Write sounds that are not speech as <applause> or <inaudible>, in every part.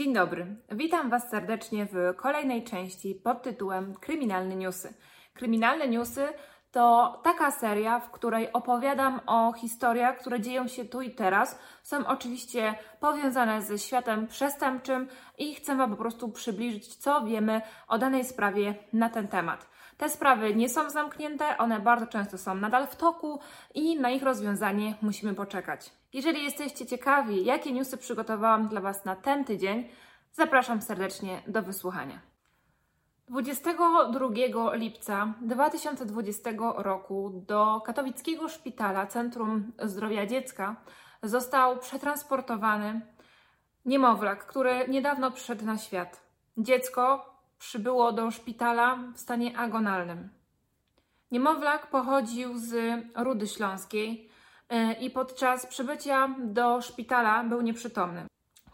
Dzień dobry. Witam Was serdecznie w kolejnej części pod tytułem Kryminalne Newsy. Kryminalne Newsy to taka seria, w której opowiadam o historiach, które dzieją się tu i teraz. Są oczywiście powiązane ze światem przestępczym i chcę Wam po prostu przybliżyć, co wiemy o danej sprawie na ten temat. Te sprawy nie są zamknięte, one bardzo często są nadal w toku i na ich rozwiązanie musimy poczekać. Jeżeli jesteście ciekawi, jakie newsy przygotowałam dla Was na ten tydzień, zapraszam serdecznie do wysłuchania. 22 lipca 2020 roku do katowickiego szpitala Centrum Zdrowia Dziecka został przetransportowany niemowlak, który niedawno przyszedł na świat. Dziecko przybyło do szpitala w stanie agonalnym. Niemowlak pochodził z Rudy Śląskiej e, i podczas przybycia do szpitala był nieprzytomny.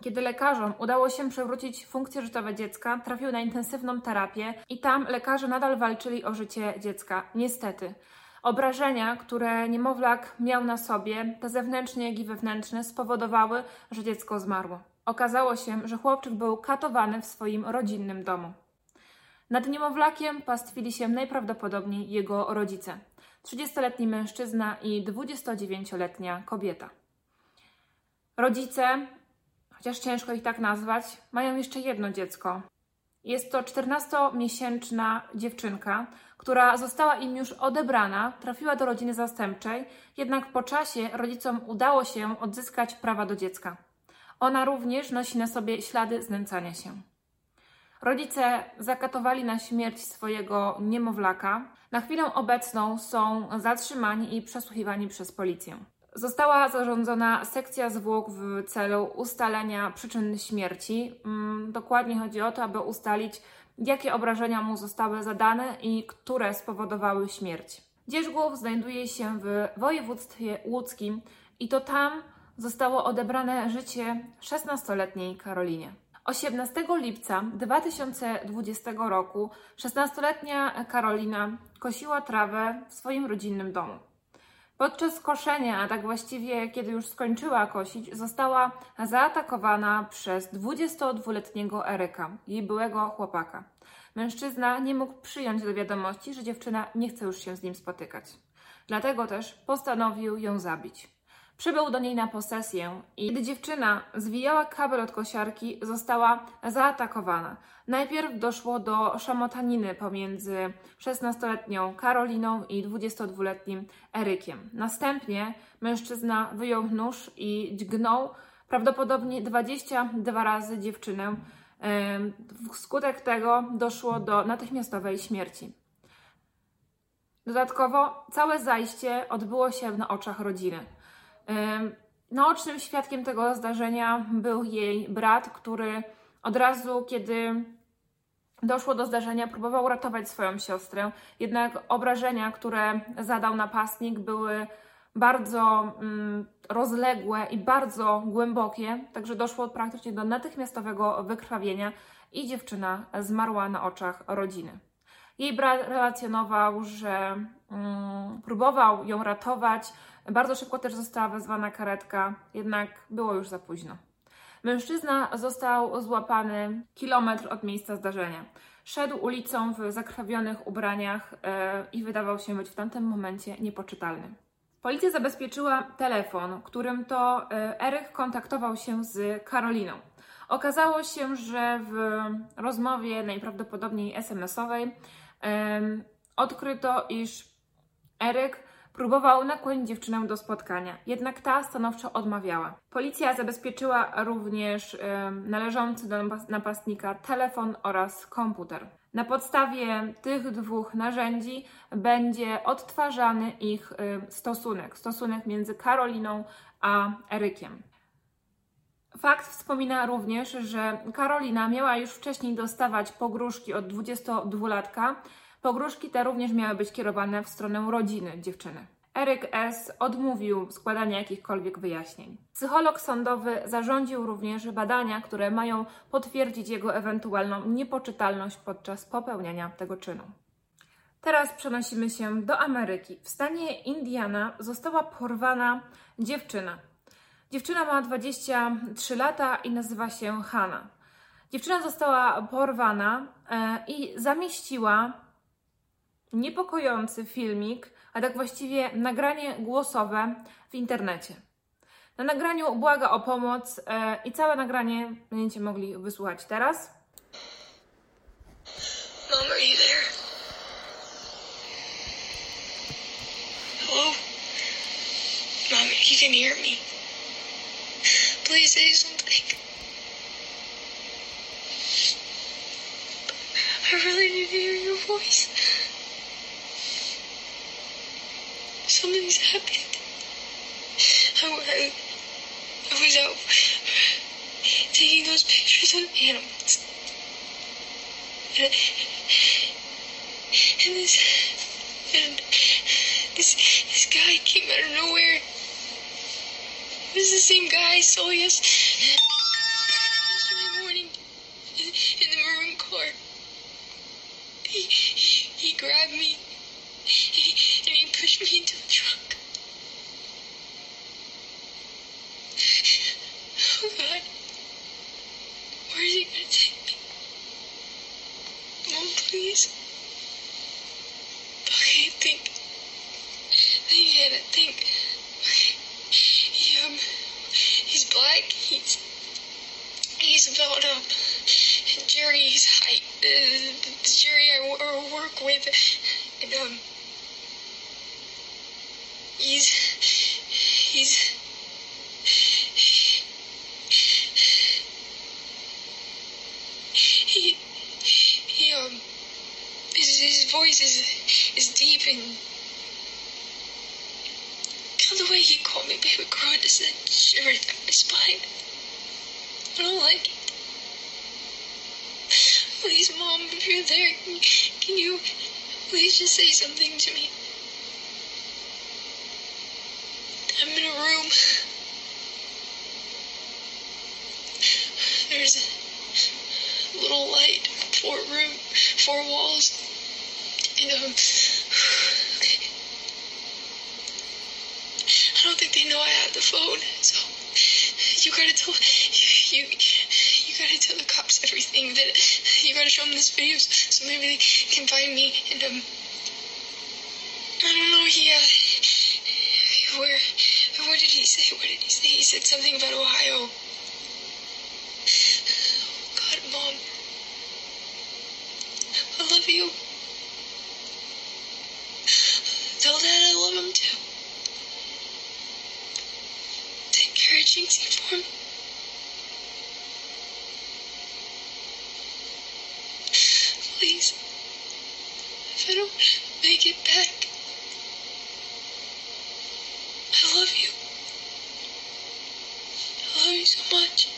Kiedy lekarzom udało się przywrócić funkcje życiowe dziecka, trafił na intensywną terapię i tam lekarze nadal walczyli o życie dziecka. Niestety. Obrażenia, które niemowlak miał na sobie, te zewnętrzne, jak i wewnętrzne, spowodowały, że dziecko zmarło. Okazało się, że chłopczyk był katowany w swoim rodzinnym domu. Nad niemowlakiem pastwili się najprawdopodobniej jego rodzice: 30-letni mężczyzna i 29-letnia kobieta. Rodzice, chociaż ciężko ich tak nazwać, mają jeszcze jedno dziecko. Jest to 14-miesięczna dziewczynka, która została im już odebrana, trafiła do rodziny zastępczej, jednak po czasie rodzicom udało się odzyskać prawa do dziecka. Ona również nosi na sobie ślady znęcania się. Rodzice zakatowali na śmierć swojego niemowlaka. Na chwilę obecną są zatrzymani i przesłuchiwani przez policję. Została zarządzona sekcja zwłok w celu ustalenia przyczyn śmierci. Mm, dokładnie chodzi o to, aby ustalić, jakie obrażenia mu zostały zadane i które spowodowały śmierć. Dzierżgłów znajduje się w województwie łódzkim i to tam zostało odebrane życie 16-letniej Karolinie. 18 lipca 2020 roku 16-letnia Karolina kosiła trawę w swoim rodzinnym domu. Podczas koszenia, a tak właściwie kiedy już skończyła kosić, została zaatakowana przez 22-letniego Eryka, jej byłego chłopaka. Mężczyzna nie mógł przyjąć do wiadomości, że dziewczyna nie chce już się z nim spotykać. Dlatego też postanowił ją zabić. Przybył do niej na posesję i gdy dziewczyna zwijała kabel od kosiarki, została zaatakowana. Najpierw doszło do szamotaniny pomiędzy 16-letnią Karoliną i 22-letnim Erykiem. Następnie mężczyzna wyjął nóż i dźgnął prawdopodobnie 22 razy dziewczynę. Wskutek tego doszło do natychmiastowej śmierci. Dodatkowo całe zajście odbyło się na oczach rodziny. Naocznym świadkiem tego zdarzenia był jej brat, który od razu, kiedy doszło do zdarzenia, próbował ratować swoją siostrę. Jednak obrażenia, które zadał napastnik, były bardzo mm, rozległe i bardzo głębokie, także doszło praktycznie do natychmiastowego wykrwawienia i dziewczyna zmarła na oczach rodziny. Jej brat relacjonował, że mm, próbował ją ratować, bardzo szybko też została wezwana karetka, jednak było już za późno. Mężczyzna został złapany kilometr od miejsca zdarzenia. Szedł ulicą w zakrwawionych ubraniach yy, i wydawał się być w tamtym momencie niepoczytalny. Policja zabezpieczyła telefon, którym to e, Erych kontaktował się z Karoliną. Okazało się, że w rozmowie najprawdopodobniej SMS-owej odkryto, iż Eryk próbował nakłonić dziewczynę do spotkania, jednak ta stanowczo odmawiała. Policja zabezpieczyła również należący do napastnika telefon oraz komputer. Na podstawie tych dwóch narzędzi będzie odtwarzany ich stosunek, stosunek między Karoliną a Erykiem. Fakt wspomina również, że Karolina miała już wcześniej dostawać pogróżki od 22-latka. Pogróżki te również miały być kierowane w stronę rodziny dziewczyny. Eryk S. odmówił składania jakichkolwiek wyjaśnień. Psycholog sądowy zarządził również badania, które mają potwierdzić jego ewentualną niepoczytalność podczas popełniania tego czynu. Teraz przenosimy się do Ameryki. W stanie Indiana została porwana dziewczyna. Dziewczyna ma 23 lata i nazywa się Hanna. Dziewczyna została porwana e, i zamieściła niepokojący filmik, a tak właściwie nagranie głosowe w internecie. Na nagraniu błaga o pomoc e, i całe nagranie będziecie mogli wysłuchać teraz. Mom, are you there? Hello? Mom, you can hear me, please say something. I really need to hear your voice. Something's happened. I, I, I was out taking those pictures of animals. And, and this and this this guy came out of nowhere. It was the same guy I saw yes, yesterday morning in, the maroon car. He, he, grabbed me and he, and he pushed me into the truck. Oh God, where is he gonna take me? Mom, please. Okay, think. Think, Hannah, think. He, um, he's black. He's, he's about, um, Jerry's height. Uh, Jerry I work with. And, um, he's, he's, he, he, um, his, his voice is, is deep and the way he called me baby girl just a shiver down my spine. I don't like it. Please, mom, if you're there, can, you please just say something to me? I'm in a room. There's a little light, four room, four walls, and um. I don't think they know I have the phone, so you gotta tell you you <laughs> gotta tell the cops everything that you gotta show them this video so maybe they can find me and um. I don't know. He uh, where what did he say? What did he say? He said something about Ohio. <sighs> God, Mom. I love you. Tell Dad I love him too. Take care of Jinxie for me. Please. If I don't make it back, I love you. I love you so much.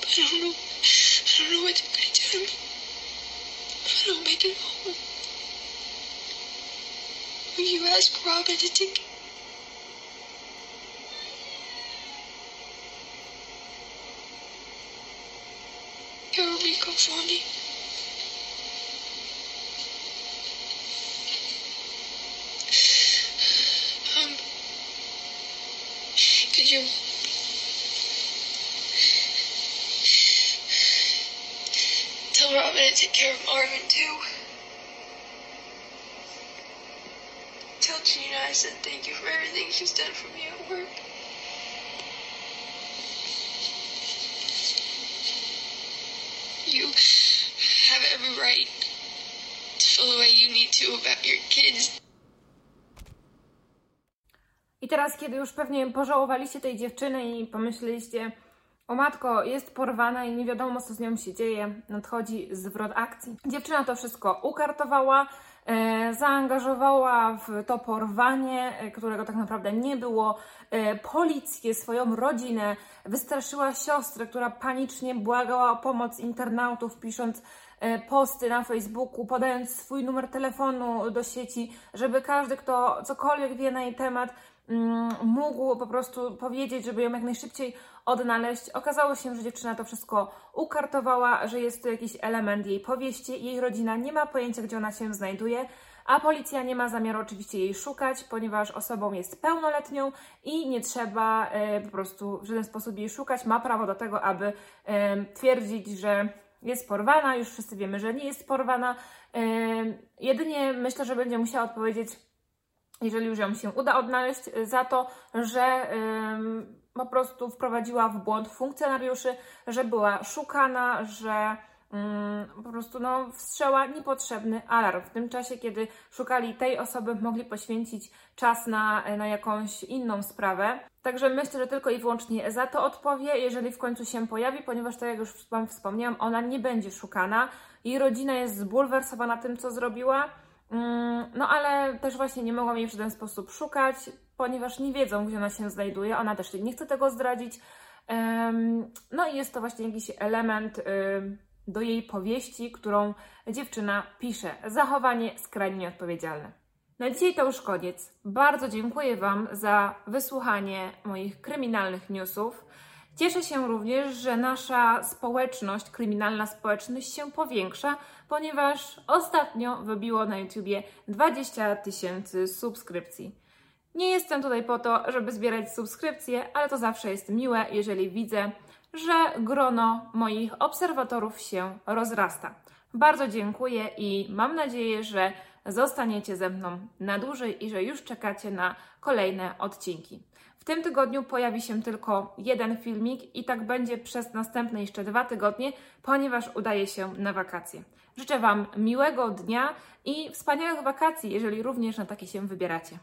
But I don't know. I don't know what they're gonna do to me. If I don't make it home. Will you ask Robin to take Rico for me? Um, could you tell Robin to take care of Marvin too? Tell Gina I said thank you for everything she's done for me You have every right to feel the way you need to about your kids. I teraz, kiedy już pewnie pożałowaliście tej dziewczyny i pomyśleliście, o matko, jest porwana i nie wiadomo, co z nią się dzieje, nadchodzi zwrot akcji. Dziewczyna to wszystko ukartowała, zaangażowała w to porwanie, e, którego tak naprawdę nie było, e, policję, swoją rodzinę, wystraszyła siostrę, która panicznie błagała o pomoc internautów, pisząc e, posty na Facebooku, podając swój numer telefonu do sieci, żeby każdy, kto cokolwiek wie na jej temat, mógł po prostu powiedzieć, żeby ją jak najszybciej odnaleźć. Okazało się, że dziewczyna to wszystko ukartowała, że jest to jakiś element jej powieści. Jej rodzina nie ma pojęcia, gdzie ona się znajduje, a policja nie ma zamiaru oczywiście jej szukać, ponieważ osobą jest pełnoletnią i nie trzeba e, po prostu w żaden sposób jej szukać. Ma prawo do tego, aby e, twierdzić, że jest porwana. Już wszyscy wiemy, że nie jest porwana. E, jedynie myślę, że będzie musiała odpowiedzieć, jeżeli już ją się uda odnaleźć, za to, że po prostu wprowadziła w błąd funkcjonariuszy, że była szukana, że po prostu no, wstrzała niepotrzebny alarm. W tym czasie, kiedy szukali tej osoby, mogli poświęcić czas na, na jakąś inną sprawę. Także myślę, że tylko i wyłącznie za to odpowie, jeżeli w końcu się pojawi, ponieważ tak jak już Wam wspomniałam, ona nie będzie szukana. Jej rodzina jest zbulwersowana tym, co zrobiła. Mm, No ale też właśnie nie mogłam jej w żaden sposób szukać, ponieważ nie wiedzą, gdzie ona się znajduje. Ona też nie chce tego zdradzić. No i jest to właśnie jakiś element ym, do jej powieści, którą dziewczyna pisze. Zachowanie skrajnie nieodpowiedzialne. Na dzisiaj to już koniec. Bardzo dziękuję Wam za wysłuchanie moich kryminalnych newsów. Cieszę się również, że nasza społeczność, kryminalna społeczność się powiększa, ponieważ ostatnio wybiło na YouTubie 20 tysięcy subskrypcji. Nie jestem tutaj po to, żeby zbierać subskrypcje, ale to zawsze jest miłe, jeżeli widzę, że grono moich obserwatorów się rozrasta. Bardzo dziękuję i mam nadzieję, że zostaniecie ze mną na dłużej i że już czekacie na kolejne odcinki. W tym tygodniu pojawi się tylko jeden filmik i tak będzie przez następne jeszcze dwa tygodnie, ponieważ udaje się na wakacje. Życzę Wam miłego dnia i wspaniałych wakacji, jeżeli również na takie się wybieracie.